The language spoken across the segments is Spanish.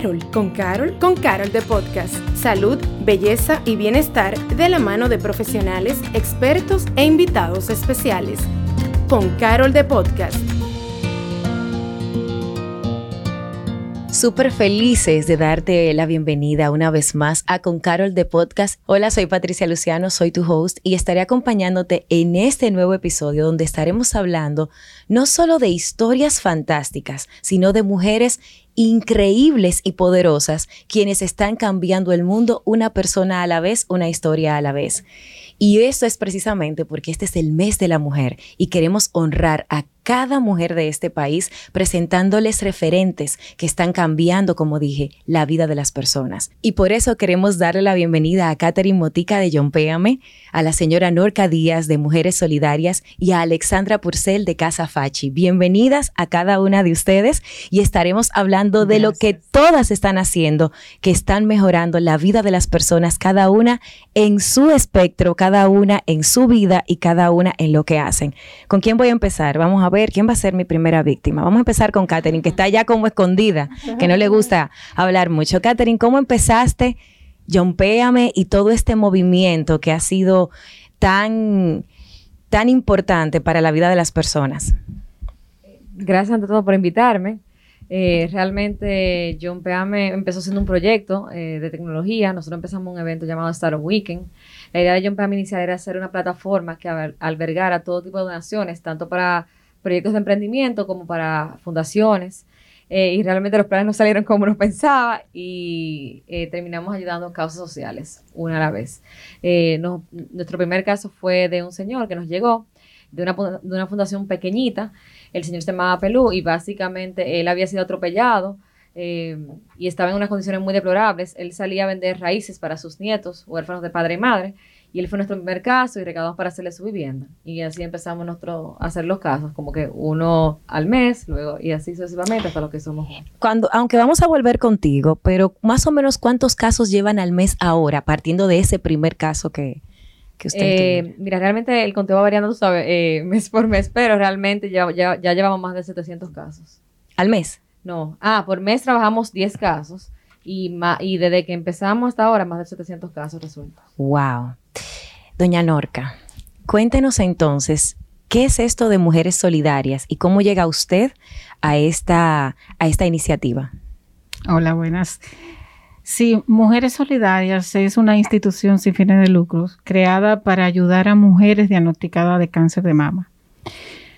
Carol, con Carol, con Carol de Podcast. Salud, belleza y bienestar de la mano de profesionales, expertos e invitados especiales. Con Carol de Podcast. Súper felices de darte la bienvenida una vez más a Con Carol de Podcast. Hola, soy Patricia Luciano, soy tu host y estaré acompañándote en este nuevo episodio donde estaremos hablando no solo de historias fantásticas, sino de mujeres increíbles y poderosas quienes están cambiando el mundo una persona a la vez, una historia a la vez. Y eso es precisamente porque este es el mes de la mujer y queremos honrar a cada mujer de este país presentándoles referentes que están cambiando, como dije, la vida de las personas. Y por eso queremos darle la bienvenida a Catherine Motica de John Péame, a la señora Norca Díaz de Mujeres Solidarias y a Alexandra Purcell de Casa Fachi. Bienvenidas a cada una de ustedes y estaremos hablando de lo que todas están haciendo, que están mejorando la vida de las personas, cada una en su espectro, cada una en su vida y cada una en lo que hacen. ¿Con quién voy a empezar? Vamos a ver quién va a ser mi primera víctima. Vamos a empezar con Katherine, que está ya como escondida, que no le gusta hablar mucho. Katherine, ¿cómo empezaste? Péame y todo este movimiento que ha sido tan, tan importante para la vida de las personas. Gracias ante todo por invitarme. Eh, realmente John empezó siendo un proyecto eh, de tecnología. Nosotros empezamos un evento llamado Startup Weekend. La idea de John Peame inicial era hacer una plataforma que albergara todo tipo de donaciones, tanto para proyectos de emprendimiento como para fundaciones. Eh, y realmente los planes no salieron como uno pensaba y terminamos ayudando a causas sociales una a la vez. nuestro primer caso fue de un señor que nos llegó de una, de una fundación pequeñita el señor se llamaba Pelú y básicamente él había sido atropellado eh, y estaba en unas condiciones muy deplorables. Él salía a vender raíces para sus nietos, huérfanos de padre y madre, y él fue nuestro primer caso y recaudamos para hacerle su vivienda. Y así empezamos nuestro, a hacer los casos, como que uno al mes, luego y así sucesivamente hasta lo que somos. Cuando, aunque vamos a volver contigo, pero más o menos cuántos casos llevan al mes ahora, partiendo de ese primer caso que, eh, mira, realmente el conteo va variando, tú sabes, eh, mes por mes, pero realmente ya, ya, llevamos más de 700 casos. ¿Al mes? No. Ah, por mes trabajamos 10 casos y, y desde que empezamos hasta ahora más de 700 casos resueltos. Wow. Doña Norca, cuéntenos entonces, ¿qué es esto de Mujeres Solidarias y cómo llega usted a esta, a esta iniciativa? Hola, buenas. Sí, Mujeres Solidarias es una institución sin fines de lucros creada para ayudar a mujeres diagnosticadas de cáncer de mama.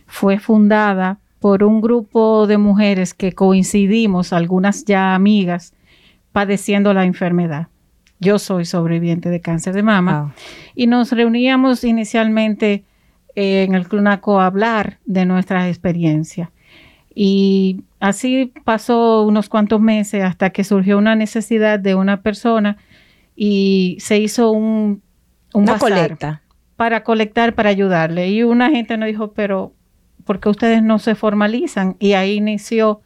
Fue fundada por un grupo de mujeres que coincidimos, algunas ya amigas, padeciendo la enfermedad. Yo soy sobreviviente de cáncer de mama y nos reuníamos inicialmente en el CLUNACO a hablar de nuestras experiencias. Y así pasó unos cuantos meses hasta que surgió una necesidad de una persona y se hizo un, una colecta para colectar, para ayudarle. Y una gente nos dijo, pero ¿por qué ustedes no se formalizan? Y ahí inició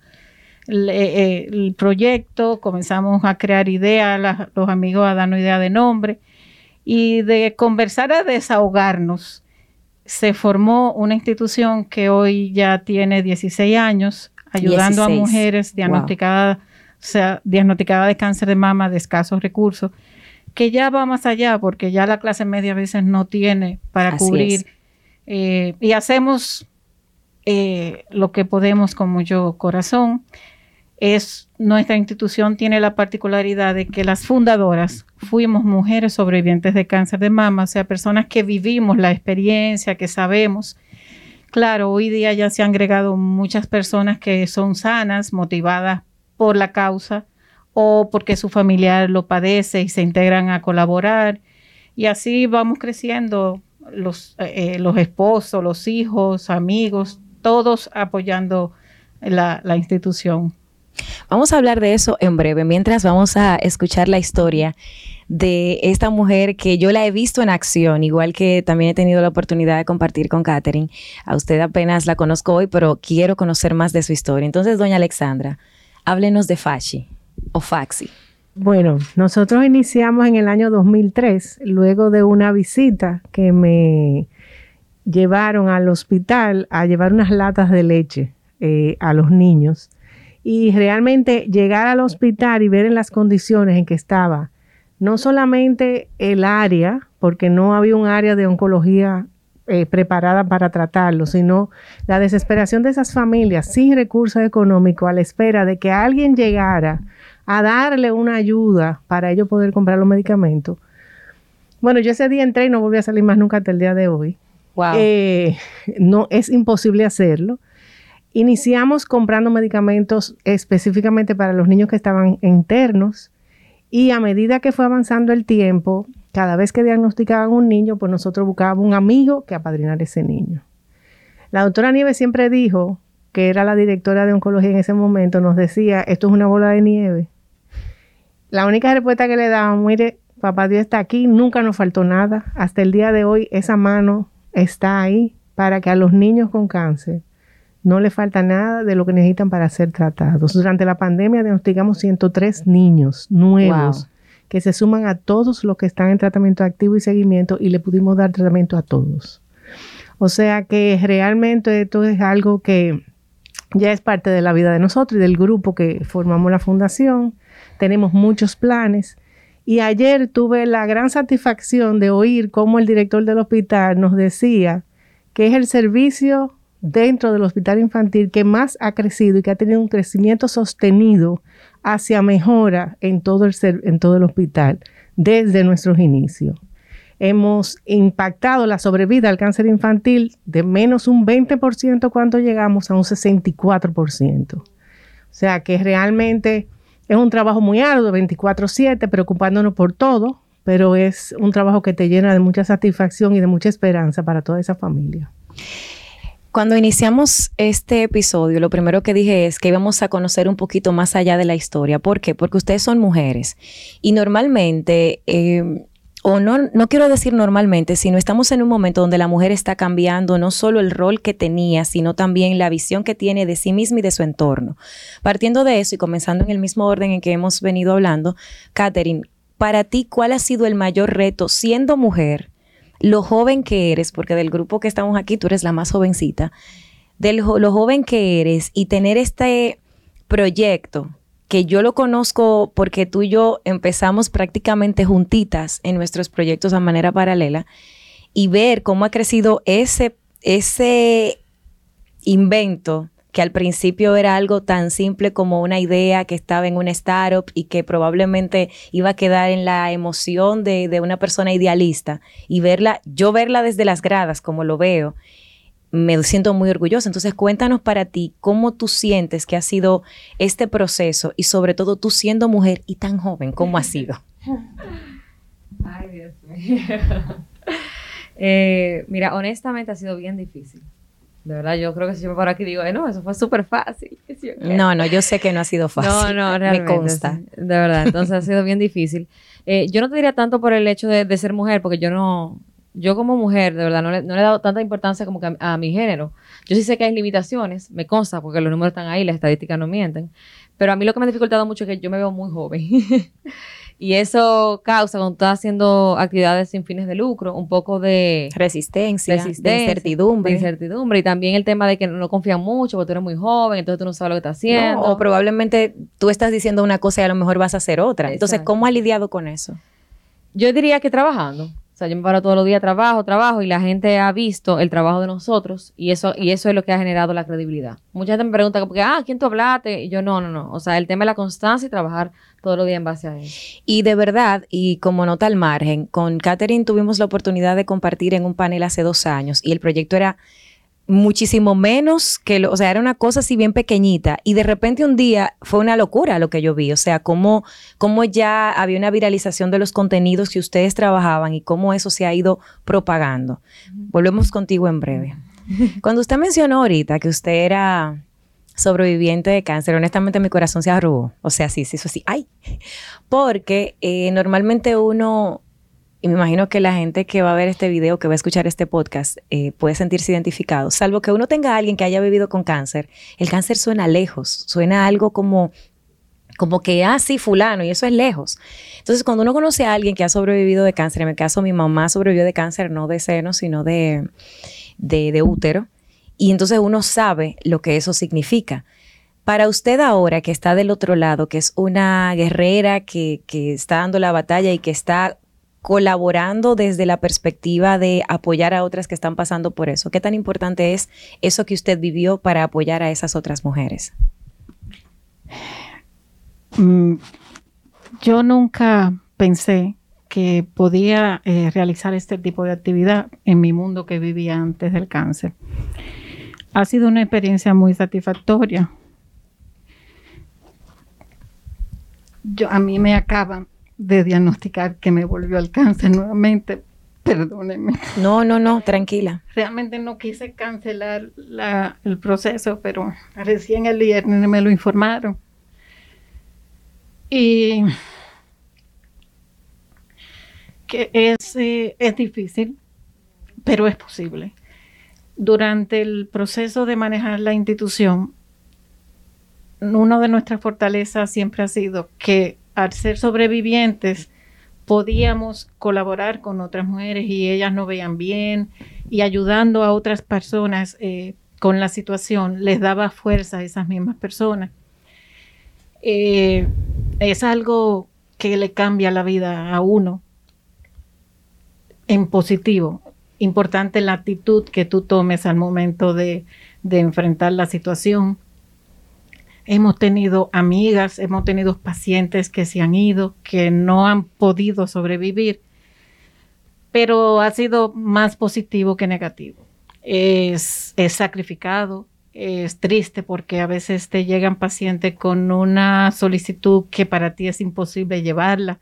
el, eh, proyecto, comenzamos a crear ideas, los amigos a darnos idea de nombre y de conversar a desahogarnos se formó una institución que hoy ya tiene 16 años ayudando a mujeres diagnosticadas, sea, diagnosticadas de cáncer de mama de escasos recursos, que ya va más allá porque ya la clase media a veces no tiene para cubrir. Eh, y hacemos eh, lo que podemos con mucho corazón es nuestra institución tiene la particularidad de que las fundadoras fuimos mujeres sobrevivientes de cáncer de mama, o sea, personas que vivimos la experiencia, que sabemos. Claro, hoy día ya se han agregado muchas personas que son sanas, motivadas por la causa o porque su familiar lo padece y se integran a colaborar. Y así vamos creciendo los, eh, eh, los esposos, los hijos, amigos, todos apoyando la institución. Vamos a hablar de eso en breve, mientras vamos a escuchar la historia de esta mujer que yo la he visto en acción, igual que también he tenido la oportunidad de compartir con Katherine. A usted apenas la conozco hoy, pero quiero conocer más de su historia. Entonces, doña Alexandra, háblenos de Fachi o Faxi. Bueno, nosotros iniciamos en el año 2003, luego de una visita que me llevaron al hospital a llevar unas latas de leche eh, a los niños Y realmente llegar al hospital y ver en las condiciones en que estaba, no solamente el área, porque no había un área de oncología eh, preparada para tratarlo, sino la desesperación de esas familias sin recursos económicos a la espera de que alguien llegara a darle una ayuda para ellos poder comprar los medicamentos. Bueno, yo ese día entré y no volví a salir más nunca hasta el día de hoy. Wow. Eh, no es imposible hacerlo. Iniciamos comprando medicamentos específicamente para los niños que estaban internos y a medida que fue avanzando el tiempo, cada vez que diagnosticaban un niño, pues nosotros buscábamos un amigo que apadrinara ese niño. La doctora Nieves siempre dijo, que era la directora de oncología en ese momento, nos decía, esto es una bola de nieve. La única respuesta que le daban, mire, papá Dios está aquí, nunca nos faltó nada. Hasta el día de hoy esa mano está ahí para que a los niños con cáncer no le falta nada de lo que necesitan para ser tratados. Durante la pandemia diagnosticamos 103 niños nuevos. Wow que se suman a todos los que están en tratamiento activo y seguimiento y le pudimos dar tratamiento a todos. O sea que realmente esto es algo que ya es parte de la vida de nosotros y del grupo que formamos la fundación. Tenemos muchos planes. Y ayer tuve la gran satisfacción de oír cómo el director del hospital nos decía que es el servicio dentro del hospital infantil que más ha crecido y que ha tenido un crecimiento sostenido hacia mejora en todo el, en todo el hospital desde nuestros inicios. Hemos impactado la sobrevida al cáncer infantil de menos un 20% cuando llegamos a un 64%. O sea que realmente es un trabajo muy arduo, 24/7, preocupándonos por todo, pero es un trabajo que te llena de mucha satisfacción y de mucha esperanza para toda esa familia. Cuando iniciamos este episodio, lo primero que dije es que íbamos a conocer un poquito más allá de la historia. ¿Por qué? Porque ustedes son mujeres y normalmente... Eh, o no, no quiero decir normalmente, sino estamos en un momento donde la mujer está cambiando no solo el rol que tenía, sino también la visión que tiene de sí misma y de su entorno. Partiendo de eso y comenzando en el mismo orden en que hemos venido hablando, Catherine, para ti, ¿cuál ha sido el mayor reto siendo mujer lo joven que eres, porque del grupo que estamos aquí tú eres la más jovencita, lo joven que eres y tener este proyecto que yo lo conozco porque tú y yo empezamos prácticamente juntitas en nuestros proyectos de manera paralela y ver cómo ha crecido ese, ese invento que al principio era algo tan simple como una idea que estaba en una startup y que probablemente iba a quedar en la emoción de, de una persona idealista y verla, yo verla desde las gradas como lo veo, me siento muy orgullosa. Entonces cuéntanos para ti cómo tú sientes que ha sido este proceso y sobre todo tú siendo mujer y tan joven, ¿cómo ha sido? Ay, Dios mío. eh, mira, honestamente ha sido bien difícil. De verdad, yo creo que si yo me paro aquí digo, eh, no, eso fue súper fácil. No, no, yo sé que no ha sido fácil. No, no, realmente. Me consta. De verdad, entonces ha sido bien difícil. Eh, yo no te diría tanto por el hecho de, de, ser mujer, porque yo no, yo como mujer, de verdad, no le, no le he dado tanta importancia como que a, a, mi género. Yo sí sé que hay limitaciones, me consta, porque los números están ahí, las estadísticas no mienten. Pero a mí lo que me ha dificultado mucho es que yo me veo muy joven. Y eso causa, cuando estás haciendo actividades sin fines de lucro, un poco de resistencia, resistencia de incertidumbre. De incertidumbre. Y también el tema de que no confían mucho porque tú eres muy joven, entonces tú no sabes lo que estás haciendo. No, o probablemente tú estás diciendo una cosa y a lo mejor vas a hacer otra. Exacto. Entonces, ¿cómo has lidiado con eso? Yo diría que trabajando. O sea, yo me paro todos los días, trabajo, trabajo, y la gente ha visto el trabajo de nosotros, y eso, y eso es lo que ha generado la credibilidad. Mucha gente me pregunta, porque, ah, ¿quién tú hablaste? Y yo, no, no, no. O sea, el tema es la constancia y trabajar todos los días en base a eso. Y de verdad, y como nota al margen, con Catherine tuvimos la oportunidad de compartir en un panel hace dos años, y el proyecto era muchísimo menos que, lo, o sea, era una cosa así bien pequeñita. Y de repente un día fue una locura lo que yo vi, o sea, cómo, cómo ya había una viralización de los contenidos que ustedes trabajaban y cómo eso se ha ido propagando. Volvemos contigo en breve. Cuando usted mencionó ahorita que usted era sobreviviente de cáncer, honestamente mi corazón se arrugó, o sea, sí, sí, eso sí, ay, porque eh, normalmente uno y me imagino que la gente que va a ver este video, que va a escuchar este podcast, eh, puede sentirse identificado. Salvo que uno tenga a alguien que haya vivido con cáncer, el cáncer suena lejos, suena algo como, como que, ah, sí, fulano, y eso es lejos. Entonces, cuando uno conoce a alguien que ha sobrevivido de cáncer, en mi caso, mi mamá sobrevivió de cáncer, no de seno, sino de, de, de útero, y entonces uno sabe lo que eso significa. Para usted ahora que está del otro lado, que es una guerrera que, que está dando la batalla y que está colaborando desde la perspectiva de apoyar a otras que están pasando por eso. ¿Qué tan importante es eso que usted vivió para apoyar a esas otras mujeres? Mm, yo nunca pensé que podía eh, realizar este tipo de actividad en mi mundo que vivía antes del cáncer. Ha sido una experiencia muy satisfactoria. Yo, a mí me acaban de diagnosticar que me volvió el cáncer nuevamente. Perdónenme. No, no, no, tranquila. Realmente no quise cancelar el proceso, pero recién el viernes me lo informaron. Y que es, eh, es difícil, pero es posible. Durante el proceso de manejar la institución, una de nuestras fortalezas siempre ha sido que al ser sobrevivientes, podíamos colaborar con otras mujeres y ellas no veían bien y ayudando a otras personas eh, con la situación les daba fuerza a esas mismas personas. Eh, es algo que le cambia la vida a uno en positivo. Importante la actitud que tú tomes al momento de enfrentar la situación Hemos tenido amigas, hemos tenido pacientes que se han ido, que no han podido sobrevivir, pero ha sido más positivo que negativo. Es, sacrificado, es triste porque a veces te llegan pacientes con una solicitud que para ti es imposible llevarla,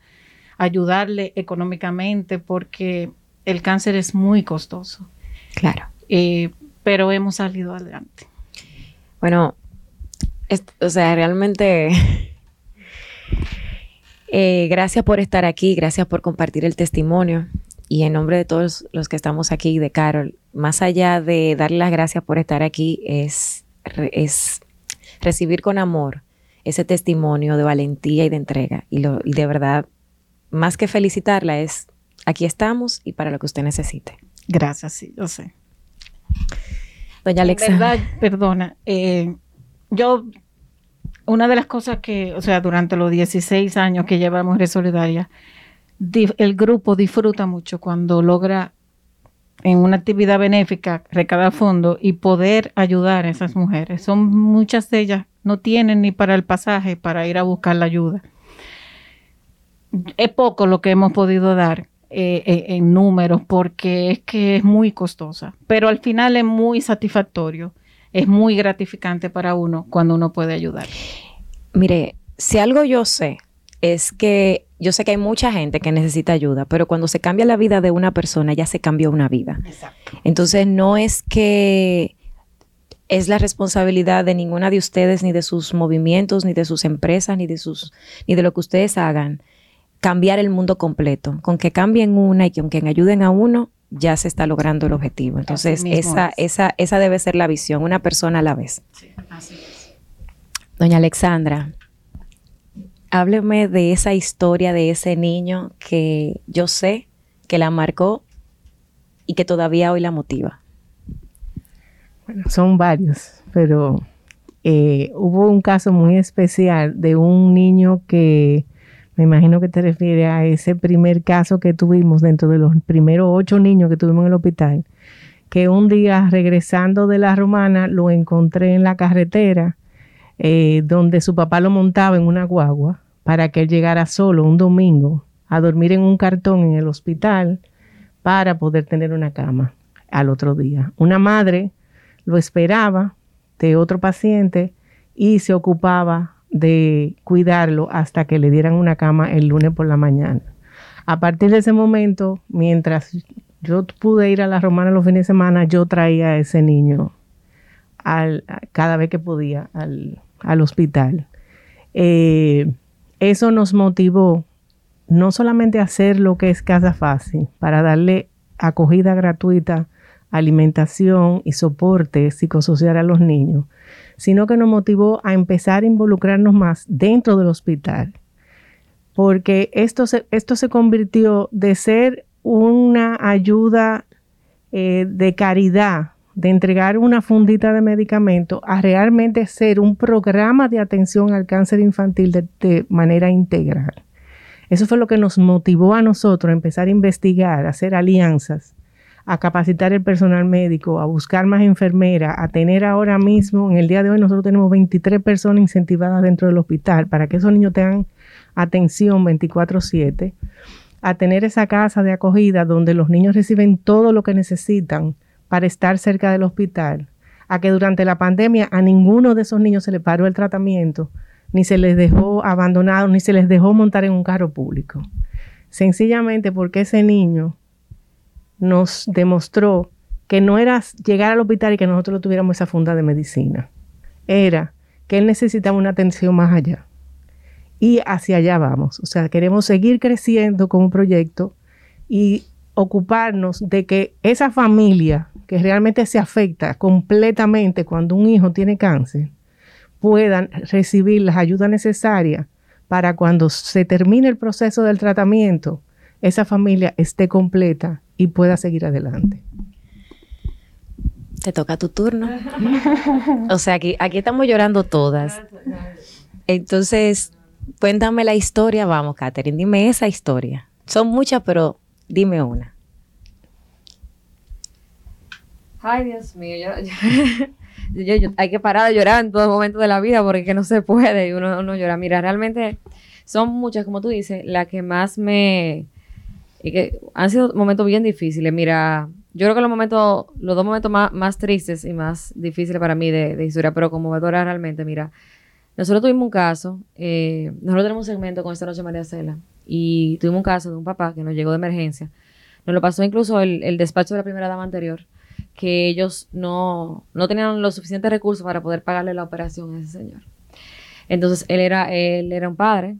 ayudarle económicamente porque el cáncer es muy costoso. Claro. Eh, pero hemos salido adelante. Bueno, o sea, realmente eh, gracias por estar aquí, gracias por compartir el testimonio. Y en nombre de todos los que estamos aquí, de Carol, más allá de darle las gracias por estar aquí, es, es recibir con amor ese testimonio de valentía y de entrega. Y, lo, y de verdad, más que felicitarla, es aquí estamos y para lo que usted necesite. Gracias, sí, yo sé. Doña Alexa. verdad, perdona, eh, yo, una de las cosas que, o sea, durante los 16 años que llevamos Red Solidaria, el grupo disfruta mucho cuando logra en una actividad benéfica recaudar fondos y poder ayudar a esas mujeres. Son muchas de ellas no tienen ni para el pasaje para ir a buscar la ayuda. Es poco lo que hemos podido dar eh, eh, en números porque es que es muy costosa, pero al final es muy satisfactorio es muy gratificante para uno cuando uno puede ayudar. Mire, si algo yo sé es que yo sé que hay mucha gente que necesita ayuda, pero cuando se cambia la vida de una persona ya se cambió una vida. Exacto. Entonces no es que es la responsabilidad de ninguna de ustedes, ni de sus movimientos, ni de sus empresas, ni de sus, ni de lo que ustedes hagan, cambiar el mundo completo. Con que cambien una y con que ayuden a uno, ya se está logrando el objetivo. Entonces, esa, esa, esa debe ser la visión, una persona a la vez. Sí, así es. Doña Alexandra, hábleme de esa historia de ese niño que yo sé que la marcó y que todavía hoy la motiva. Bueno, son varios, pero eh, hubo un caso muy especial de un niño que me imagino que te refieres a ese primer caso que tuvimos dentro de los primeros ocho niños que tuvimos en el hospital, que un día regresando de la romana lo encontré en la carretera eh, donde su papá lo montaba en una guagua para que él llegara solo un domingo a dormir en un cartón en el hospital para poder tener una cama al otro día. Una madre lo esperaba de otro paciente y se ocupaba de cuidarlo hasta que le dieran una cama el lunes por la mañana. A partir de ese momento, mientras yo pude ir a la romana los fines de semana, yo traía a ese niño al, cada vez que podía al, hospital. Eh, eso nos motivó no solamente a hacer lo que es Casa Fácil, para darle acogida gratuita, alimentación y soporte psicosocial a los niños, sino que nos motivó a empezar a involucrarnos más dentro del hospital, porque esto se, esto se convirtió de ser una ayuda eh, de caridad de entregar una fundita de medicamento a realmente ser un programa de atención al cáncer infantil de, manera integral. Eso fue lo que nos motivó a nosotros a empezar a investigar, a hacer alianzas, a capacitar el personal médico, a buscar más enfermeras, a tener ahora mismo, en el día de hoy nosotros tenemos 23 personas incentivadas dentro del hospital para que esos niños tengan atención 24/7, a tener esa casa de acogida donde los niños reciben todo lo que necesitan para estar cerca del hospital, a que durante la pandemia a ninguno de esos niños se le paró el tratamiento, ni se les dejó abandonados, ni se les dejó montar en un carro público. Sencillamente porque ese niño nos demostró que no era llegar al hospital y que nosotros tuviéramos esa funda de medicina. Era que él necesitaba una atención más allá. Y hacia allá vamos. O sea, queremos seguir creciendo como proyecto y ocuparnos de que esa familia que realmente se afecta completamente cuando un hijo tiene cáncer, puedan recibir las ayudas necesarias para cuando se termine el proceso del tratamiento, esa familia esté completa y pueda seguir adelante. Te toca tu turno. o sea, aquí, aquí estamos llorando todas. Entonces, cuéntame la historia, vamos, Catherine, dime esa historia. Son muchas, pero dime una. Ay, Dios mío, yo, hay que parar de llorar en todo momento de la vida porque no se puede y uno, no llora. Mira, realmente son muchas, como tú dices, las que más me... que han sido momentos bien difíciles. Mira, yo creo que los momentos, los dos momentos más, tristes y más difíciles para mí de, historia, pero conmovedora realmente, mira, nosotros tuvimos un caso, eh, nosotros tenemos un segmento con esta noche María Cela, y tuvimos un caso de un papá que nos llegó de emergencia. Nos lo pasó incluso el, el despacho de la primera dama anterior que ellos no, no tenían los suficientes recursos para poder pagarle la operación a ese señor. Entonces, él era, él era un padre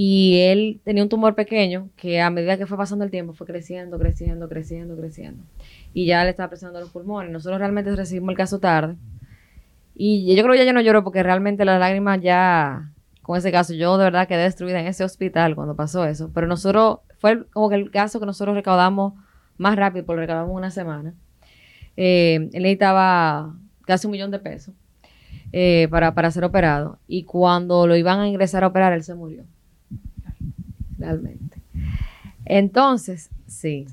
y él tenía un tumor pequeño que a medida que fue pasando el tiempo fue creciendo, creciendo, creciendo, creciendo. Y ya le estaba presionando los pulmones. Nosotros realmente recibimos el caso tarde. Y yo creo que ya yo no lloro porque realmente las lágrimas ya, con ese caso, yo de verdad quedé destruida en ese hospital cuando pasó eso. Pero nosotros, fue como que el caso que nosotros recaudamos más rápido, porque lo recaudamos una semana. Eh, él necesitaba casi un millón de pesos eh, para, para ser operado. Y cuando lo iban a ingresar a operar, él se murió. Realmente. Entonces, sí.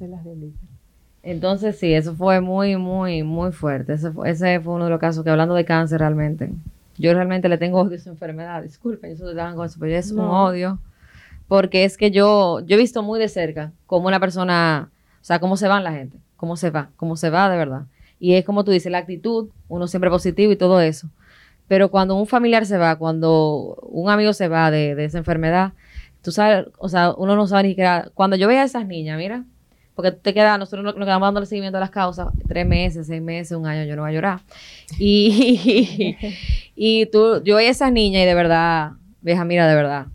Entonces, sí, eso fue muy, muy, muy fuerte. Ese fue, ese fue uno de los casos que, hablando de cáncer, realmente, yo realmente le tengo odio a su enfermedad. Disculpen, eso con eso, pero es un odio. Porque es que yo, yo he visto muy de cerca cómo una persona, o sea, cómo se van la gente, cómo se va, cómo se va de verdad. Y es como tú dices, la actitud, uno siempre positivo y todo eso. Pero cuando un familiar se va, cuando un amigo se va de, esa enfermedad, tú sabes, o sea, uno no sabe ni siquiera. Cuando yo veía a esas niñas, mira, porque te queda, nosotros nos quedamos dando el seguimiento a las causas, tres meses, seis meses, un año, yo no voy a llorar. Y, y tú, yo veía a esas niñas y de verdad, vieja, mira, de verdad,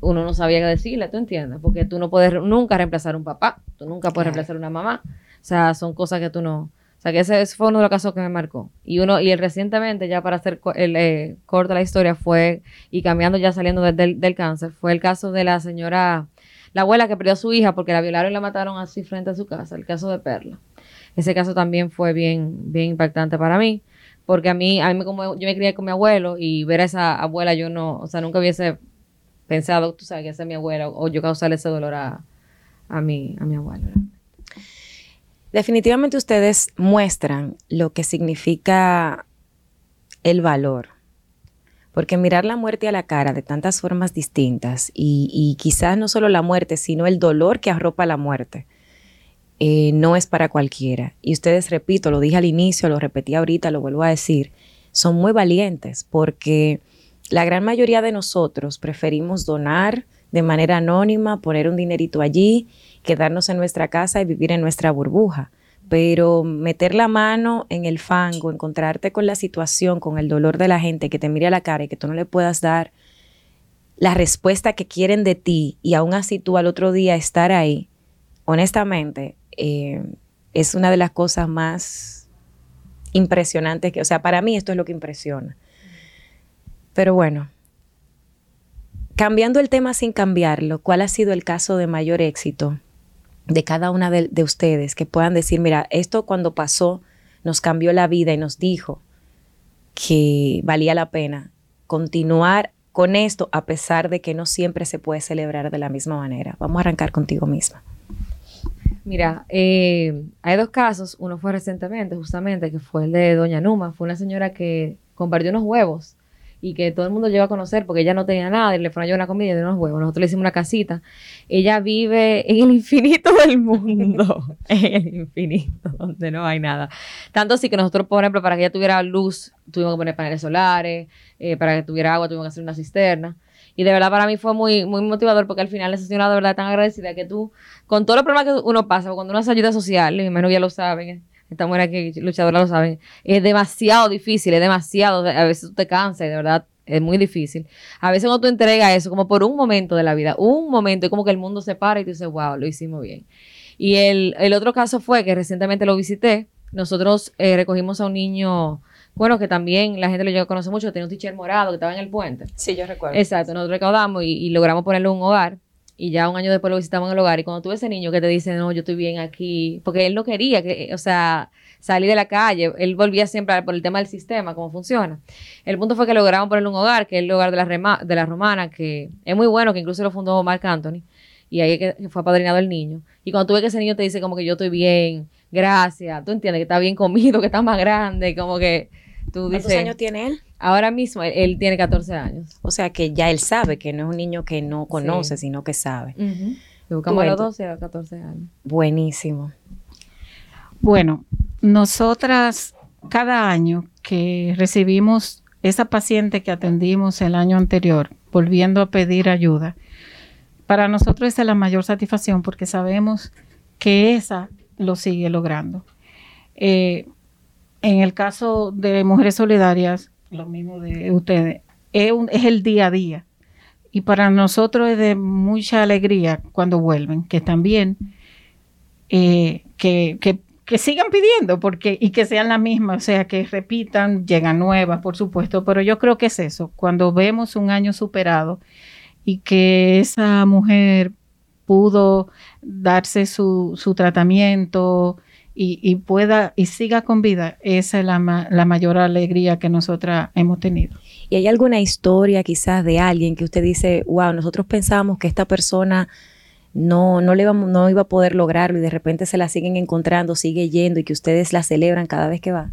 uno no sabía qué decirle, ¿tú entiendes? Porque tú no puedes nunca reemplazar un papá, tú nunca puedes reemplazar una mamá. O sea, son cosas que tú no, sea, que ese, fue uno de los casos que me marcó. Y uno y el recientemente, ya para hacer el eh, corto la historia, fue, y cambiando ya saliendo del, del, cáncer, fue el caso de la señora, la abuela que perdió a su hija porque la violaron y la mataron así frente a su casa, el caso de Perla. Ese caso también fue bien, bien impactante para mí, porque a mí, a mí como yo me crié con mi abuelo y ver a esa abuela, yo no, o sea, nunca hubiese pensado, tú sabes, que esa es mi abuela, o, yo causarle ese dolor a, a mi, a mi abuela. Definitivamente ustedes muestran lo que significa el valor. Porque mirar la muerte a la cara de tantas formas distintas y, quizás no solo la muerte, sino el dolor que arropa la muerte, eh, no es para cualquiera. Y ustedes, repito, lo dije al inicio, lo repetí ahorita, lo vuelvo a decir, son muy valientes porque la gran mayoría de nosotros preferimos donar de manera anónima, poner un dinerito allí quedarnos en nuestra casa y vivir en nuestra burbuja. Pero meter la mano en el fango, encontrarte con la situación, con el dolor de la gente, que te mire a la cara y que tú no le puedas dar la respuesta que quieren de ti y aún así tú al otro día estar ahí, honestamente, eh, es una de las cosas más impresionantes que, o sea, para mí esto es lo que impresiona. Pero bueno, cambiando el tema sin cambiarlo, ¿cuál ha sido el caso de mayor éxito de cada una de, ustedes que puedan decir, mira, esto cuando pasó nos cambió la vida y nos dijo que valía la pena continuar con esto a pesar de que no siempre se puede celebrar de la misma manera. Vamos a arrancar contigo misma. Mira, eh, hay dos casos. Uno fue recientemente, justamente, que fue el de Doña Numa. Fue una señora que compartió unos huevos y que todo el mundo llegó a conocer porque ella no tenía nada y le fueron a llevar una comida de unos huevos. Nosotros le hicimos una casita. Ella vive en el infinito del mundo, en el infinito, donde no hay nada. Tanto así que nosotros, por ejemplo, para que ella tuviera luz, tuvimos que poner paneles solares, eh, para que tuviera agua, tuvimos que hacer una cisterna. Y de verdad para mí fue muy, muy motivador porque al final esa señora de verdad tan agradecida que tú, con todos los problemas que uno pasa, cuando uno hace ayuda social, y menos ya lo saben, esta mujer aquí, luchadora, lo saben, es demasiado difícil, es demasiado, a veces tú te cansas, de verdad, es muy difícil. A veces cuando tú entregas eso, como por un momento de la vida, un momento, es como que el mundo se para y tú dices, wow, lo hicimos bien. Y el, el otro caso fue que recientemente lo visité, nosotros eh, recogimos a un niño, bueno, que también la gente lo llegó a conocer mucho, tenía un teacher morado que estaba en el puente. Sí, yo recuerdo. Exacto, nosotros recaudamos y, y logramos ponerle un hogar. Y ya un año después lo visitamos en el hogar. Y cuando tuve ese niño que te dice, no, yo estoy bien aquí, porque él no quería, que, o sea, salir de la calle, él volvía siempre por el tema del sistema, cómo funciona. El punto fue que logramos ponerle un hogar, que es el hogar de la, rema, de la romana, que es muy bueno, que incluso lo fundó Mark Anthony. Y ahí que fue apadrinado el niño. Y cuando tú ves que ese niño te dice como que yo estoy bien, gracias, tú entiendes que está bien comido, que está más grande, como que tú dices... ¿Cuántos años tiene él? Ahora mismo él, él, tiene 14 años. O sea que ya él sabe que no es un niño que no conoce, sí. sino que sabe. Uh -huh. Le buscamos a los 12 a 14 años. Buenísimo. Bueno, nosotras cada año que recibimos esa paciente que atendimos el año anterior, volviendo a pedir ayuda, para nosotros esa es la mayor satisfacción porque sabemos que esa lo sigue logrando. Eh, en el caso de Mujeres Solidarias, lo mismo de ustedes, es, el día a día. Y para nosotros es de mucha alegría cuando vuelven, que bien, eh, que, que, que, sigan pidiendo porque, y que sean las mismas, o sea, que repitan, llegan nuevas, por supuesto, pero yo creo que es eso, cuando vemos un año superado y que esa mujer pudo darse su, su tratamiento, y, y, pueda y siga con vida, esa es la, ma la, mayor alegría que nosotras hemos tenido. ¿Y hay alguna historia quizás de alguien que usted dice, wow, nosotros pensábamos que esta persona no, no, le iba, no iba a poder lograrlo y de repente se la siguen encontrando, sigue yendo y que ustedes la celebran cada vez que va?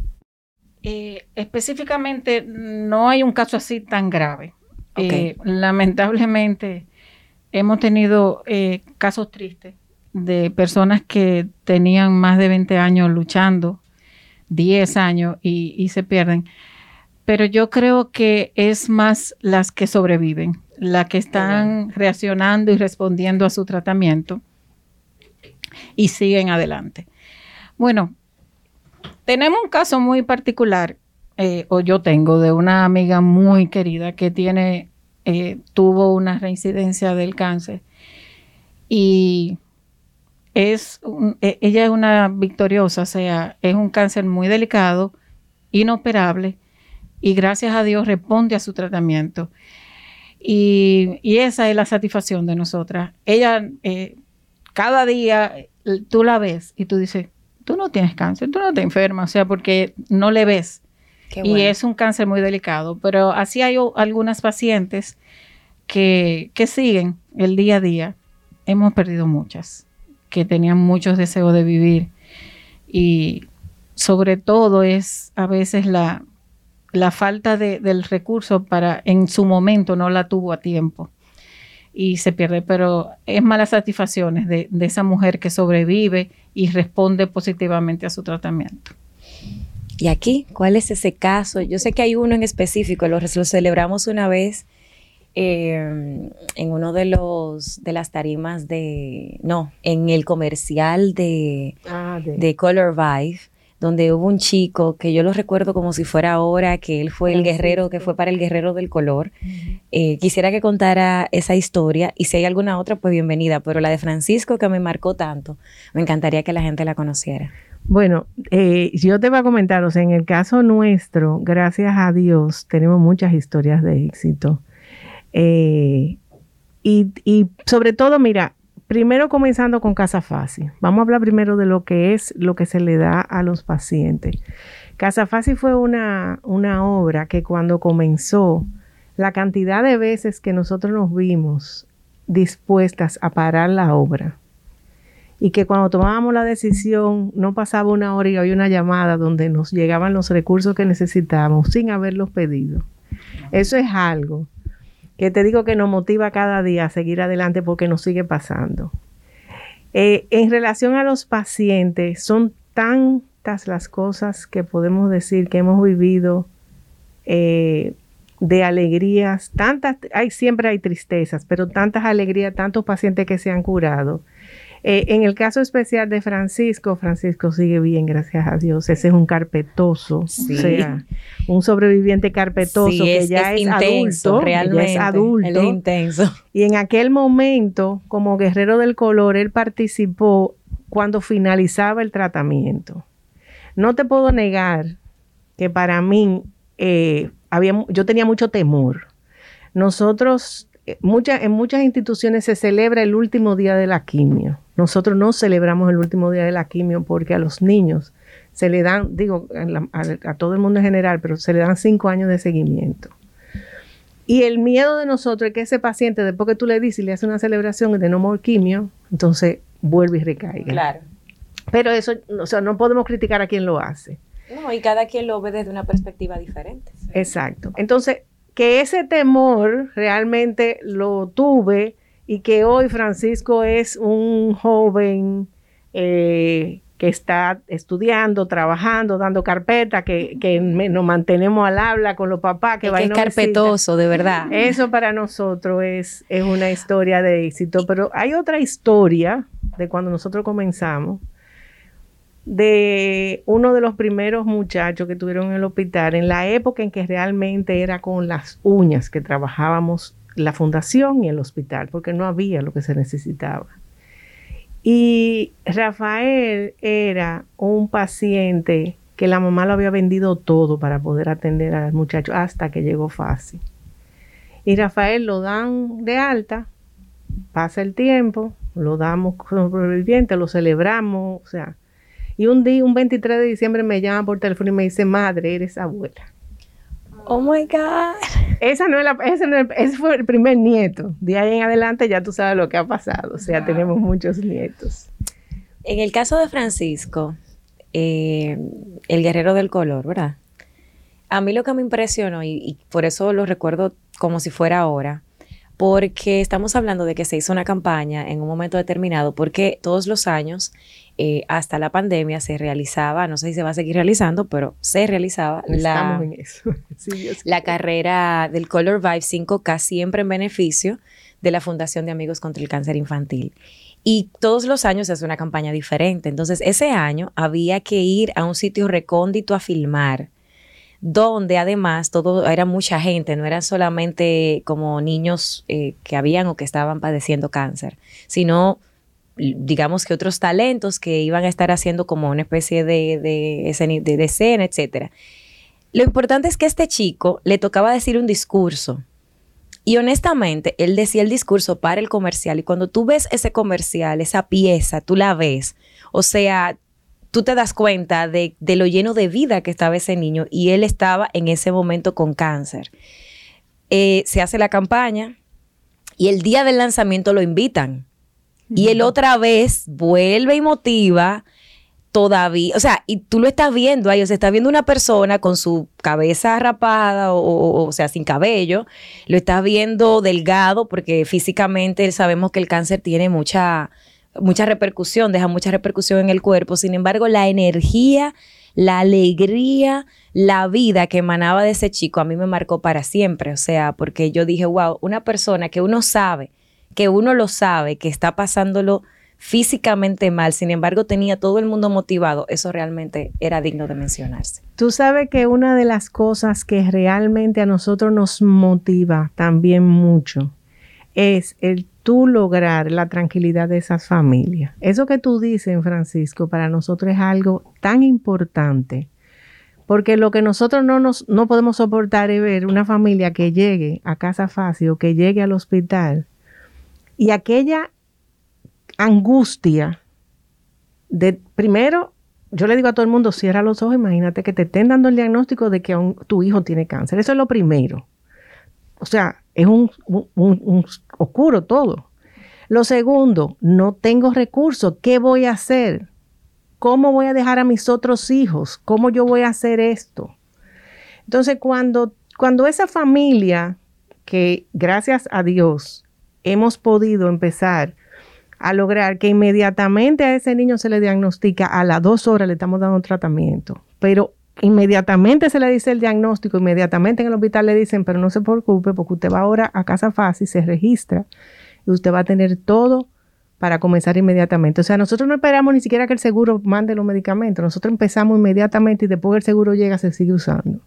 Eh, específicamente no hay un caso así tan grave. Okay. Eh, lamentablemente hemos tenido eh, casos tristes de personas que tenían más de 20 años luchando, 10 años y, y, se pierden. Pero yo creo que es más las que sobreviven, las que están reaccionando y respondiendo a su tratamiento y siguen adelante. Bueno, tenemos un caso muy particular, eh, o yo tengo, de una amiga muy querida que tiene, eh, tuvo una reincidencia del cáncer y es un, ella es una victoriosa, o sea, es un cáncer muy delicado, inoperable, y gracias a Dios responde a su tratamiento. Y, y esa es la satisfacción de nosotras. Ella, eh, cada día tú la ves y tú dices, tú no tienes cáncer, tú no te enfermas, o sea, porque no le ves. Qué bueno. Y es un cáncer muy delicado, pero así hay algunas pacientes que, que siguen el día a día. Hemos perdido muchas que tenían muchos deseos de vivir y sobre todo es a veces la, la falta de, del recurso para en su momento no la tuvo a tiempo y se pierde, pero es malas satisfacciones de, de esa mujer que sobrevive y responde positivamente a su tratamiento. ¿Y aquí? ¿Cuál es ese caso? Yo sé que hay uno en específico, lo, lo celebramos una vez eh, en uno de los de las tarimas de no en el comercial de, ah, de, de Color Vibe donde hubo un chico que yo lo recuerdo como si fuera ahora, que él fue el guerrero, que fue para el guerrero del color. Uh -huh. eh, quisiera que contara esa historia y si hay alguna otra, pues bienvenida, pero la de Francisco que me marcó tanto, me encantaría que la gente la conociera. Bueno, eh, yo te voy a comentar, o sea, en el caso nuestro, gracias a Dios, tenemos muchas historias de éxito. Eh, y, y, sobre todo, mira, primero comenzando con Casa Fácil. Vamos a hablar primero de lo que es lo que se le da a los pacientes. Casa Fácil fue una, una obra que cuando comenzó, la cantidad de veces que nosotros nos vimos dispuestas a parar la obra y que cuando tomábamos la decisión no pasaba una hora y había una llamada donde nos llegaban los recursos que necesitábamos sin haberlos pedido. Eso es algo que te digo que nos motiva cada día a seguir adelante porque nos sigue pasando. Eh, en relación a los pacientes, son tantas las cosas que podemos decir que hemos vivido eh, de alegrías, tantas, hay, siempre hay tristezas, pero tantas alegrías, tantos pacientes que se han curado. Eh, en el caso especial de Francisco, Francisco sigue bien, gracias a Dios. Ese es un carpetoso, o sea, un sobreviviente carpetoso que ya es, adulto, realmente, es adulto. intenso. Y en aquel momento, como guerrero del color, él participó cuando finalizaba el tratamiento. No te puedo negar que para mí eh, había, yo tenía mucho temor. Nosotros eh, en muchas instituciones se celebra el último día de la quimio. Nosotros no celebramos el último día de la quimio porque a los niños se le dan, digo, a, todo el mundo en general, pero se le dan cinco años de seguimiento. Y el miedo de nosotros es que ese paciente, después que tú le dices y le haces una celebración de no more quimio, entonces vuelve y recaiga. Claro. Pero eso, o sea, no podemos criticar a quien lo hace. No, y cada quien lo ve desde una perspectiva diferente. Exacto. Entonces, que ese temor realmente lo tuve y que hoy Francisco es un joven eh, que está estudiando, trabajando, dando carpeta, que, nos mantenemos al habla con los papás, que, es carpetoso, de verdad. Eso para nosotros es, es una historia de éxito, pero hay otra historia de cuando nosotros comenzamos, de uno de los primeros muchachos que tuvieron en el hospital, en la época en que realmente era con las uñas que trabajábamos la fundación y el hospital, porque no había lo que se necesitaba. Y Rafael era un paciente que la mamá lo había vendido todo para poder atender al muchacho hasta que llegó fácil. Y Rafael lo dan de alta, pasa el tiempo, lo damos sobreviviente, lo celebramos, o sea, y un día, un 23 de diciembre, me llama por teléfono y me dice, madre, eres abuela. Oh my God. Esa no es la, ese, fue el primer nieto. De ahí en adelante ya tú sabes lo que ha pasado. O sea, tenemos muchos nietos. En el caso de Francisco, eh, el guerrero del color, ¿verdad? A mí lo que me impresionó, y por eso lo recuerdo como si fuera ahora, porque estamos hablando de que se hizo una campaña en un momento determinado, porque todos los años, eh, hasta la pandemia, se realizaba, no sé si se va a seguir realizando, pero se realizaba la, la carrera del Color Vibe 5K siempre en beneficio de la Fundación de Amigos contra el Cáncer Infantil. Y todos los años se hace una campaña diferente. Entonces, ese año había que ir a un sitio recóndito a filmar donde además todo era mucha gente, no eran solamente como niños eh, que habían o que estaban padeciendo cáncer, sino digamos que otros talentos que iban a estar haciendo como una especie de, de, de escena, etc. Lo importante es que este chico le tocaba decir un discurso. Y honestamente, él decía el discurso para el comercial y cuando tú ves ese comercial, esa pieza, tú la ves. O sea, tú te das cuenta de, lo lleno de vida que estaba ese niño y él estaba en ese momento con cáncer. Eh, se hace la campaña y el día del lanzamiento lo invitan. Y él otra vez vuelve y motiva todavía, o sea, y tú lo estás viendo ahí, o sea, estás viendo una persona con su cabeza rapada o, o, sea, sin cabello, lo estás viendo delgado porque físicamente sabemos que el cáncer tiene mucha, mucha repercusión, deja mucha repercusión en el cuerpo. Sin embargo, la energía, la alegría, la vida que emanaba de ese chico a mí me marcó para siempre. O sea, porque yo dije, wow, una persona que uno sabe, que uno lo sabe, que está pasándolo físicamente mal, sin embargo tenía todo el mundo motivado, eso realmente era digno de mencionarse. Tú sabes que una de las cosas que realmente a nosotros nos motiva también mucho es el tú lograr la tranquilidad de esas familias. Eso que tú dices, Francisco, para nosotros es algo tan importante, porque lo que nosotros no, nos, no podemos soportar es ver una familia que llegue a casa fácil o que llegue al hospital y aquella angustia de, primero, yo le digo a todo el mundo, cierra los ojos, imagínate que te estén dando el diagnóstico de que tu hijo tiene cáncer. Eso es lo primero. O sea, es un, un oscuro todo. Lo segundo, no tengo recursos. ¿Qué voy a hacer? ¿Cómo voy a dejar a mis otros hijos? ¿Cómo yo voy a hacer esto? Entonces, cuando, cuando esa familia, que gracias a Dios hemos podido empezar a lograr que inmediatamente a ese niño se le diagnostica, a las dos horas le estamos dando tratamiento, pero inmediatamente se le dice el diagnóstico, inmediatamente en el hospital le dicen, pero no se preocupe porque usted va ahora a casa fácil, se registra y usted va a tener todo para comenzar inmediatamente. O sea, nosotros no esperamos ni siquiera que el seguro mande los medicamentos, nosotros empezamos inmediatamente y después el seguro llega se sigue usando.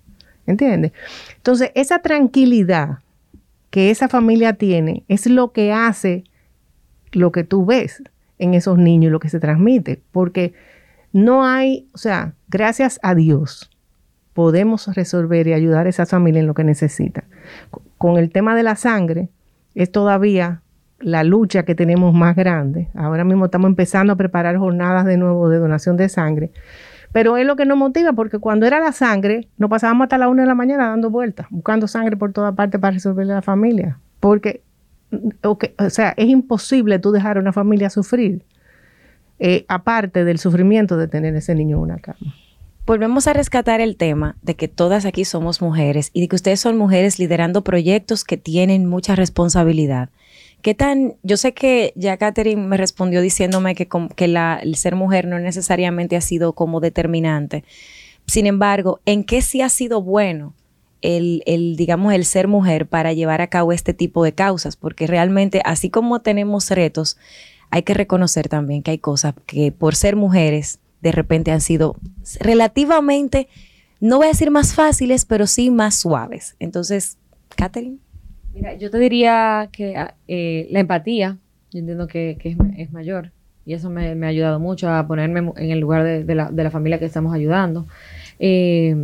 ¿Entiendes? Entonces, esa tranquilidad que esa familia tiene es lo que hace lo que tú ves en esos niños, lo que se transmite, porque no hay, o sea, gracias a Dios podemos resolver y ayudar a esa familia en lo que necesita. Con el tema de la sangre, es todavía la lucha que tenemos más grande. Ahora mismo estamos empezando a preparar jornadas de nuevo de donación de sangre. Pero es lo que nos motiva, porque cuando era la sangre, nos pasábamos hasta la una de la mañana dando vueltas, buscando sangre por toda parte para resolverle a la familia. Porque o sea, es imposible tú dejar a una familia sufrir, eh, aparte del sufrimiento de tener ese niño en una cama. Volvemos a rescatar el tema de que todas aquí somos mujeres y de que ustedes son mujeres liderando proyectos que tienen mucha responsabilidad. ¿Qué tan? Yo sé que ya Catherine me respondió diciéndome que, que la, el ser mujer no necesariamente ha sido como determinante. Sin embargo, ¿en qué sí ha sido bueno el, digamos, el ser mujer para llevar a cabo este tipo de causas, porque realmente, así como tenemos retos, hay que reconocer también que hay cosas que por ser mujeres de repente han sido relativamente, no voy a decir más fáciles, pero sí más suaves. Entonces, Catherine. Mira, yo te diría que ah, eh, la empatía, yo entiendo que, es, mayor y eso me, ha ayudado mucho a ponerme en el lugar de, la, de la, familia que estamos ayudando. Eh,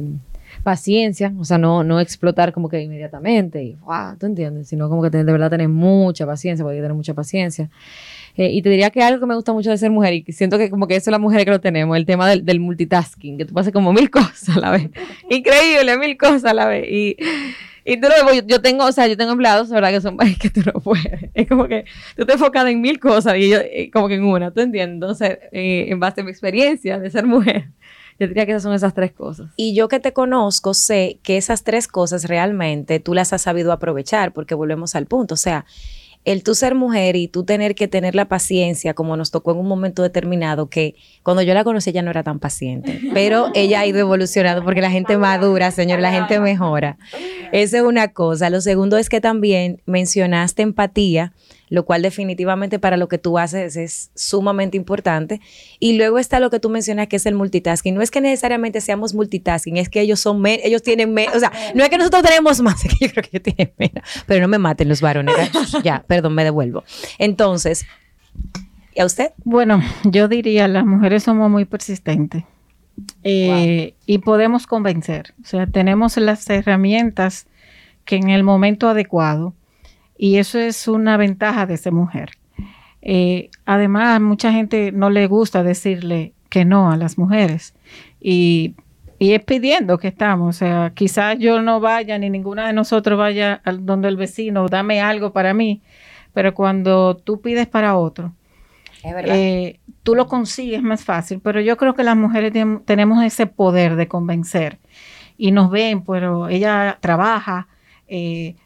paciencia, o sea, no, explotar como que inmediatamente y, wow, ¿tú entiendes? Sino como que de verdad tener mucha paciencia, porque tener mucha paciencia. Eh, y te diría que algo que me gusta mucho de ser mujer y siento que como que eso es la mujer que lo tenemos, el tema del, multitasking, que tú pases como mil cosas a la vez. Increíble, mil cosas a la vez. Y, y yo, yo tengo, o sea, yo tengo empleados, ¿verdad? Que son que tú no puedes. Es como que tú te enfocas en mil cosas y yo eh, como que en una, ¿tú entiendes? Entonces, eh, en base a mi experiencia de ser mujer, yo diría que esas son esas tres cosas. Y yo que te conozco, sé que esas tres cosas realmente tú las has sabido aprovechar, porque volvemos al punto. O sea, el tú ser mujer y tú tener que tener la paciencia, como nos tocó en un momento determinado, que cuando yo la conocí ella no era tan paciente, pero ella ha ido evolucionando porque la gente madura, señor, la gente mejora. Esa es una cosa. Lo segundo es que también mencionaste empatía lo cual definitivamente para lo que tú haces es sumamente importante. Y luego está lo que tú mencionas que es el multitasking. No es que necesariamente seamos multitasking, es que ellos son ellos tienen menos, o sea, no es que nosotros tenemos más, es que yo creo que ellos tienen menos, pero no me maten los varones. ya, perdón, me devuelvo. Entonces, ¿y a usted? Bueno, yo diría, las mujeres somos muy persistentes. Eh, y podemos convencer, o sea, tenemos las herramientas que en el momento adecuado y eso es una ventaja de ser mujer. Eh, además, mucha gente no le gusta decirle que no a las mujeres. Y, es pidiendo que estamos. O sea, quizás yo no vaya, ni ninguna de nosotros vaya al donde el vecino, dame algo para mí. Pero cuando tú pides para otro, eh, tú lo consigues más fácil. Pero yo creo que las mujeres tenemos ese poder de convencer. Y nos ven, pero ella trabaja, eh,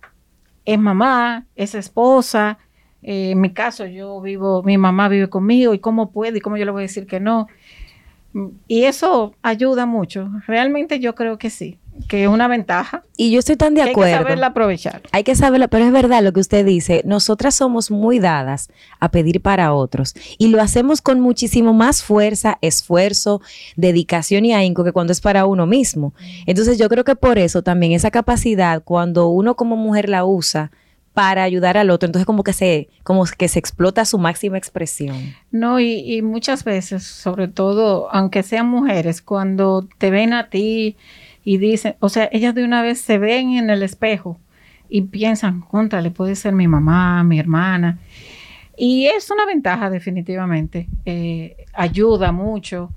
es mamá, es esposa. Eh, en mi caso, yo vivo, mi mamá vive conmigo y cómo puede y cómo yo le voy a decir que no. Y eso ayuda mucho. Realmente yo creo que sí que es una ventaja. Y yo estoy tan de acuerdo. Hay que saberla aprovechar. Hay que saberla, pero es verdad lo que usted dice. Nosotras somos muy dadas a pedir para otros y lo hacemos con muchísimo más fuerza, esfuerzo, dedicación y ahínco que cuando es para uno mismo. Entonces yo creo que por eso también esa capacidad, cuando uno como mujer la usa, para ayudar al otro. Entonces como que se, como que se explota su máxima expresión. No, y, y, muchas veces, sobre todo, aunque sean mujeres, cuando te ven a ti y dicen, o sea, ellas de una vez se ven en el espejo y piensan, contra, le puede ser mi mamá, mi hermana. Y es una ventaja definitivamente, eh, ayuda mucho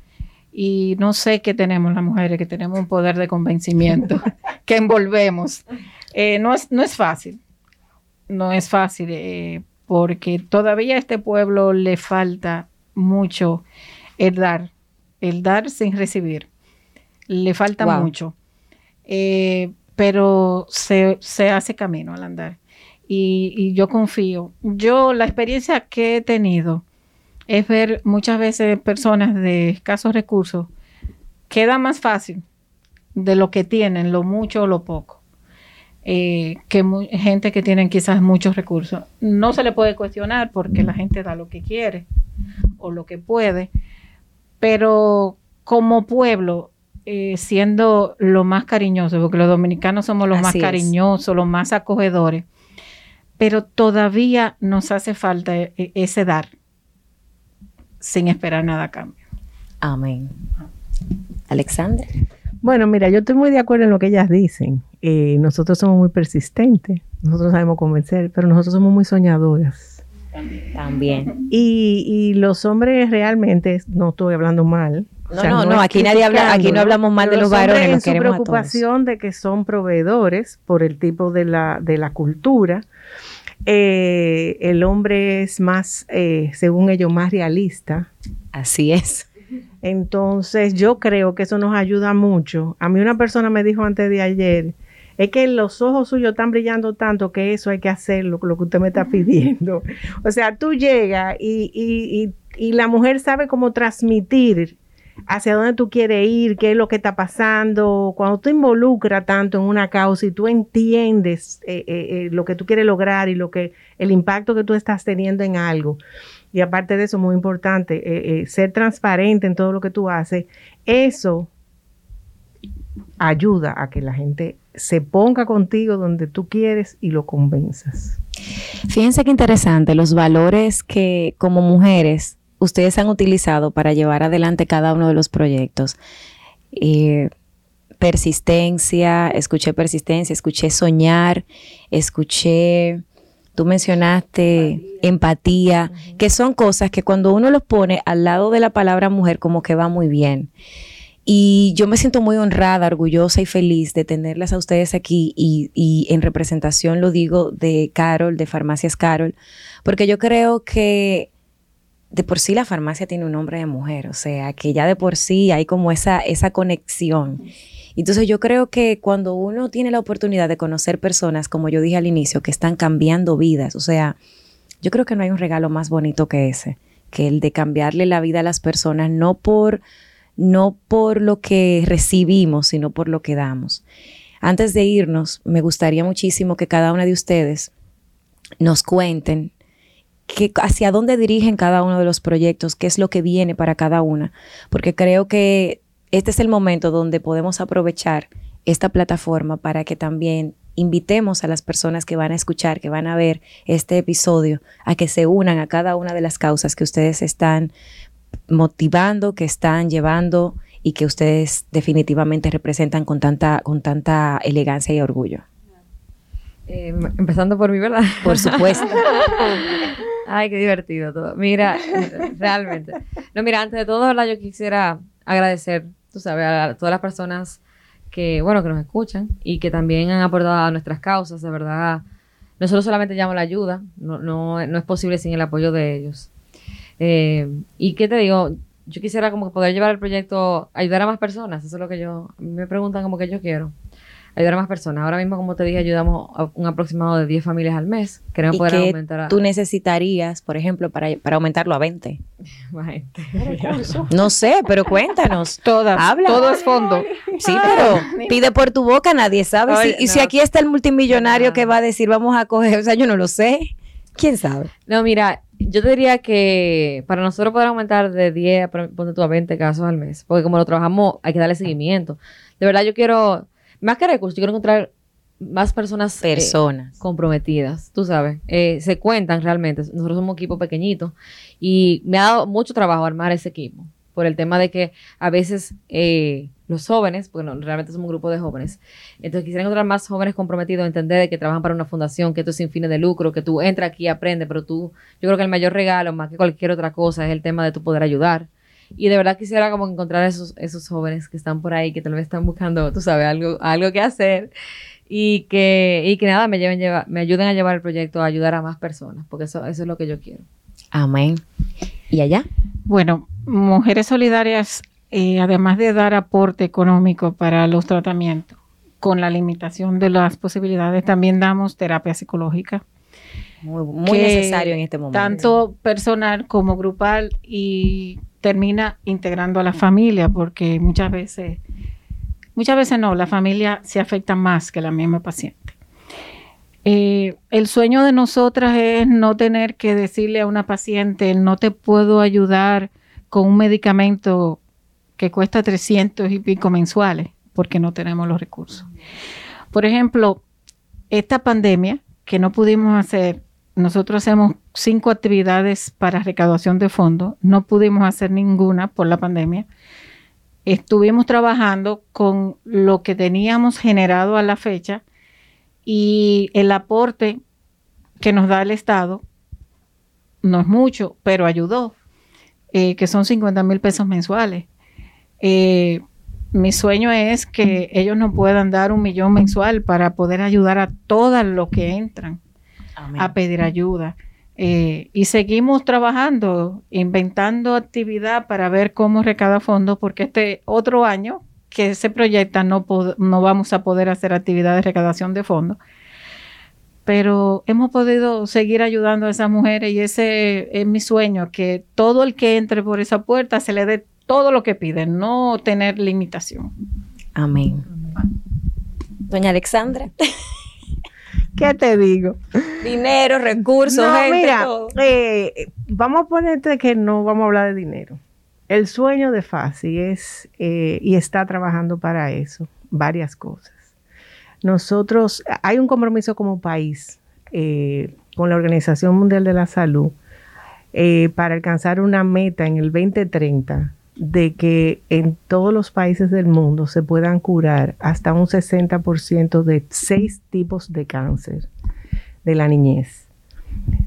y no sé qué tenemos las mujeres, que tenemos un poder de convencimiento, que envolvemos. Eh, no, es, no es fácil, no es fácil, eh, porque todavía a este pueblo le falta mucho el dar, el dar sin recibir. Le falta mucho. Eh, pero se, hace camino al andar. Y, y, yo confío. Yo, la experiencia que he tenido es ver muchas veces personas de escasos recursos, queda más fácil de lo que tienen, lo mucho o lo poco, eh, que gente que tienen quizás muchos recursos. No se le puede cuestionar porque la gente da lo que quiere o lo que puede, pero como pueblo, eh, siendo lo más cariñoso, porque los dominicanos somos los más cariñosos, los más acogedores, pero todavía nos hace falta e, e, ese dar sin esperar nada a cambio. Amén. Alexandra. Bueno, mira, yo estoy muy de acuerdo en lo que ellas dicen. Eh, nosotros somos muy persistentes, nosotros sabemos convencer, pero nosotros somos muy soñadoras. También. Y, los hombres realmente, no estoy hablando mal. No, no, no, aquí nadie habla, aquí no hablamos mal de los, varones. En su preocupación de que son proveedores por el tipo de la, de la cultura, eh, el hombre es más, eh, según ellos, más realista. Así es. Entonces, yo creo que eso nos ayuda mucho. A mí una persona me dijo antes de ayer, es que los ojos suyos están brillando tanto que eso hay que hacerlo, lo que usted me está pidiendo. O sea, tú llegas y, y, y, y la mujer sabe cómo transmitir hacia dónde tú quieres ir, qué es lo que está pasando. Cuando tú involucras tanto en una causa y tú entiendes eh, eh, eh, lo que tú quieres lograr y lo que el impacto que tú estás teniendo en algo, y aparte de eso, muy importante, ser transparente en todo lo que tú haces, eso ayuda a que la gente se ponga contigo donde tú quieres y lo convenzas. Fíjense qué interesante, los valores que como mujeres ustedes han utilizado para llevar adelante cada uno de los proyectos. Eh, persistencia, escuché persistencia, escuché soñar, escuché, tú mencionaste empatía, que son cosas que cuando uno los pone al lado de la palabra mujer como que va muy bien. Y yo me siento muy honrada, orgullosa y feliz de tenerlas a ustedes aquí y, en representación lo digo de Carol, de Farmacias Carol, porque yo creo que de por sí la farmacia tiene un nombre de mujer, o sea, que ya de por sí hay como esa, esa conexión. Entonces yo creo que cuando uno tiene la oportunidad de conocer personas, como yo dije al inicio, que están cambiando vidas, o sea, yo creo que no hay un regalo más bonito que ese, que el de cambiarle la vida a las personas, no por, no por lo que recibimos, sino por lo que damos. Antes de irnos, me gustaría muchísimo que cada una de ustedes nos cuenten hacia dónde dirigen cada uno de los proyectos, qué es lo que viene para cada una, porque creo que este es el momento donde podemos aprovechar esta plataforma para que también invitemos a las personas que van a escuchar, que van a ver este episodio, a que se unan a cada una de las causas que ustedes están motivando, que están llevando y que ustedes definitivamente representan con tanta, con tanta elegancia y orgullo. Eh, empezando por mí, ¿verdad? Por supuesto. Ay, qué divertido todo. Mira, realmente. No, mira, antes de todo, ¿verdad? yo quisiera agradecer, tú sabes, a todas las personas que, bueno, que nos escuchan y que también han aportado a nuestras causas, de verdad. Nosotros solamente llamamos la ayuda, no, no, no es posible sin el apoyo de ellos. Eh, y qué te digo, yo quisiera como poder llevar el proyecto, ayudar a más personas, eso es lo que yo, me preguntan como que yo quiero ayudar a más personas. Ahora mismo, como te dije, ayudamos a un aproximado de 10 familias al mes. Queremos ¿Y poder qué aumentar a... tú necesitarías, por ejemplo, para, para aumentarlo a 20? no sé, pero cuéntanos. Todas. Habla. Todo es fondo. Sí, pero pide por tu boca, nadie sabe. y si aquí está el multimillonario que va a decir, vamos a coger, o sea, yo no lo sé. ¿Quién sabe? No, mira, yo te diría que para nosotros poder aumentar de 10 ponte tú a 20 casos al mes, porque como lo trabajamos, hay que darle seguimiento. De verdad, yo quiero más que recursos, yo quiero encontrar más personas, eh, personas. comprometidas, tú sabes, eh, se cuentan realmente. Nosotros somos un equipo pequeñito y me ha dado mucho trabajo armar ese equipo, por el tema de que a veces eh, los jóvenes, bueno, realmente somos un grupo de jóvenes, entonces quisiera encontrar más jóvenes comprometidos, entender de que trabajan para una fundación, que esto es sin fines de lucro, que tú entras aquí y aprendes, pero tú, yo creo que el mayor regalo, más que cualquier otra cosa, es el tema de tu poder ayudar. Y de verdad quisiera como encontrar esos, esos jóvenes que están por ahí, que tal vez están buscando, tú sabes, algo, algo que hacer y que, y que nada, me, lleven, lleva, me ayuden a llevar el proyecto, a ayudar a más personas, porque eso, eso es lo que yo quiero. Amén. ¿Y allá? Bueno, Mujeres Solidarias, eh, además de dar aporte económico para los tratamientos, con la limitación de las posibilidades, también damos terapia psicológica. Muy, muy necesario en este momento. Tanto personal como grupal y termina integrando a la familia porque muchas veces, muchas veces no, la familia se afecta más que la misma paciente. Eh, el sueño de nosotras es no tener que decirle a una paciente, no te puedo ayudar con un medicamento que cuesta 300 y pico mensuales, porque no tenemos los recursos. Por ejemplo, esta pandemia que no pudimos hacer, nosotros hacemos cinco actividades para recaudación de fondos, no pudimos hacer ninguna por la pandemia. Estuvimos trabajando con lo que teníamos generado a la fecha y el aporte que nos da el Estado no es mucho, pero ayudó, eh, que son 50 mil pesos mensuales. Eh, mi sueño es que ellos nos puedan dar un millón mensual para poder ayudar a todas los que entran a pedir ayuda. Eh, y seguimos trabajando, inventando actividad para ver cómo recada fondos, porque este otro año que se proyecta no, no vamos a poder hacer actividades de recaudación de fondos. Pero hemos podido seguir ayudando a esas mujeres y ese es mi sueño, que todo el que entre por esa puerta se le dé todo lo que pide, no tener limitación. Amén. Doña Alexandra. ¿Qué te digo? Dinero, recursos, gente, mira, eh, vamos a ponerte que no vamos a hablar de dinero. El sueño de Fasi es, eh, y está trabajando para eso, varias cosas. Nosotros, hay un compromiso como país eh, con la Organización Mundial de la Salud eh, para alcanzar una meta en el 2030 de que en todos los países del mundo se puedan curar hasta un 60% de seis tipos de cáncer de la niñez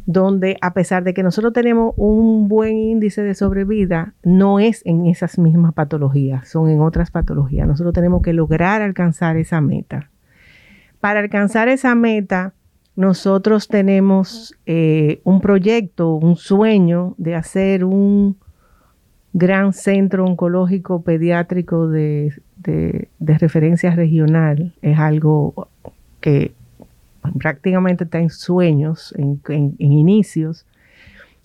donde a pesar de que nosotros tenemos un buen índice de sobrevida, no es en esas mismas patologías, son en otras patologías. Nosotros tenemos que lograr alcanzar esa meta. Para alcanzar esa meta, nosotros tenemos eh, un proyecto, un sueño de hacer un gran centro oncológico pediátrico de, de referencia regional. Es algo que prácticamente está en sueños, en, inicios.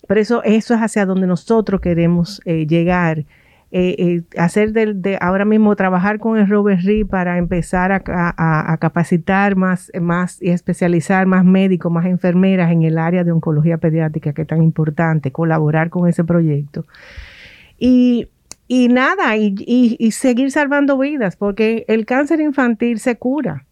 Pero eso, eso es hacia donde nosotros queremos eh, llegar. Eh, eh, hacer de, ahora mismo trabajar con el Robert Reed para empezar a, capacitar más, más y especializar más médicos, más enfermeras en el área de oncología pediátrica que es tan importante, colaborar con ese proyecto. Y, nada, y seguir salvando vidas, porque el cáncer infantil se cura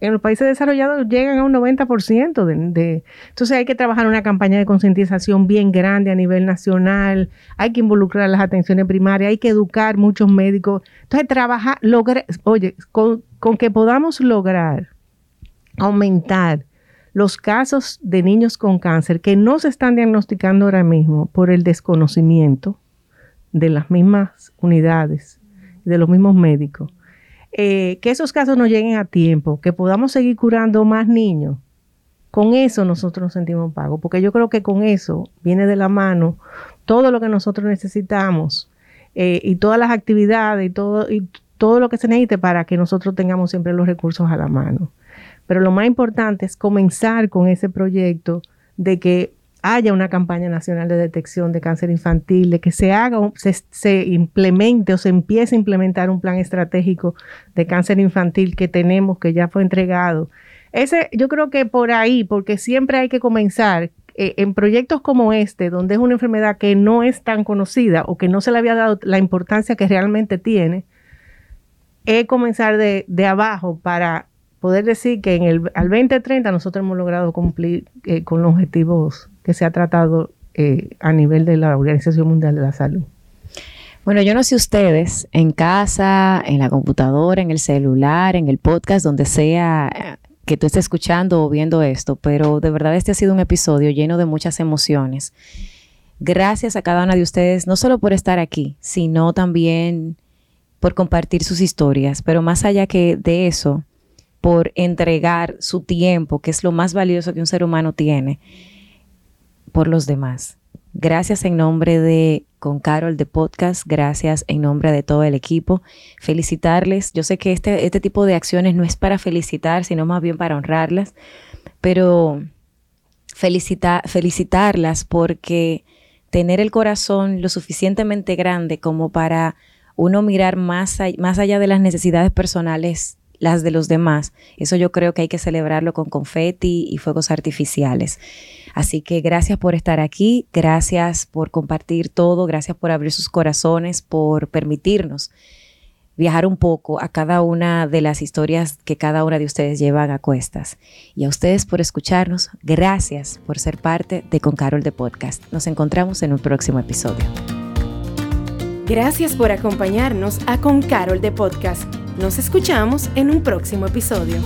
en los países desarrollados llegan a un 90% de, de, Entonces hay que trabajar una campaña de concientización bien grande a nivel nacional, hay que involucrar las atenciones primarias, hay que educar muchos médicos. Entonces trabajar, lograr, oye, con, con que podamos lograr aumentar los casos de niños con cáncer que no se están diagnosticando ahora mismo por el desconocimiento de las mismas unidades, de los mismos médicos eh, que esos casos no lleguen a tiempo, que podamos seguir curando más niños, con eso nosotros nos sentimos pagos, porque yo creo que con eso viene de la mano todo lo que nosotros necesitamos eh, y todas las actividades y todo, y todo lo que se necesite para que nosotros tengamos siempre los recursos a la mano. Pero lo más importante es comenzar con ese proyecto de que haya una campaña nacional de detección de cáncer infantil, de que se haga, se, se, implemente o se empiece a implementar un plan estratégico de cáncer infantil que tenemos, que ya fue entregado. Ese, yo creo que por ahí, porque siempre hay que comenzar eh, en proyectos como este, donde es una enfermedad que no es tan conocida o que no se le había dado la importancia que realmente tiene, es comenzar de, de abajo para poder decir que en el, al 2030 nosotros hemos logrado cumplir eh, con los objetivos que se ha tratado eh, a nivel de la Organización Mundial de la Salud. Bueno, yo no sé ustedes, en casa, en la computadora, en el celular, en el podcast, donde sea eh, que tú estés escuchando o viendo esto, pero de verdad este ha sido un episodio lleno de muchas emociones. Gracias a cada una de ustedes, no solo por estar aquí, sino también por compartir sus historias, pero más allá que de eso, por entregar su tiempo, que es lo más valioso que un ser humano tiene, por los demás. Gracias en nombre de con Carol de Podcast, gracias en nombre de todo el equipo. Felicitarles. Yo sé que este, este tipo de acciones no es para felicitar, sino más bien para honrarlas, pero felicita, felicitarlas porque tener el corazón lo suficientemente grande como para uno mirar más, más allá de las necesidades personales, las de los demás. Eso yo creo que hay que celebrarlo con confeti y fuegos artificiales. Así que gracias por estar aquí, gracias por compartir todo, gracias por abrir sus corazones, por permitirnos viajar un poco a cada una de las historias que cada una de ustedes llevan a cuestas. Y a ustedes por escucharnos, gracias por ser parte de Con Carol de Podcast. Nos encontramos en un próximo episodio. Gracias por acompañarnos a Con Carol de Podcast. Nos escuchamos en un próximo episodio.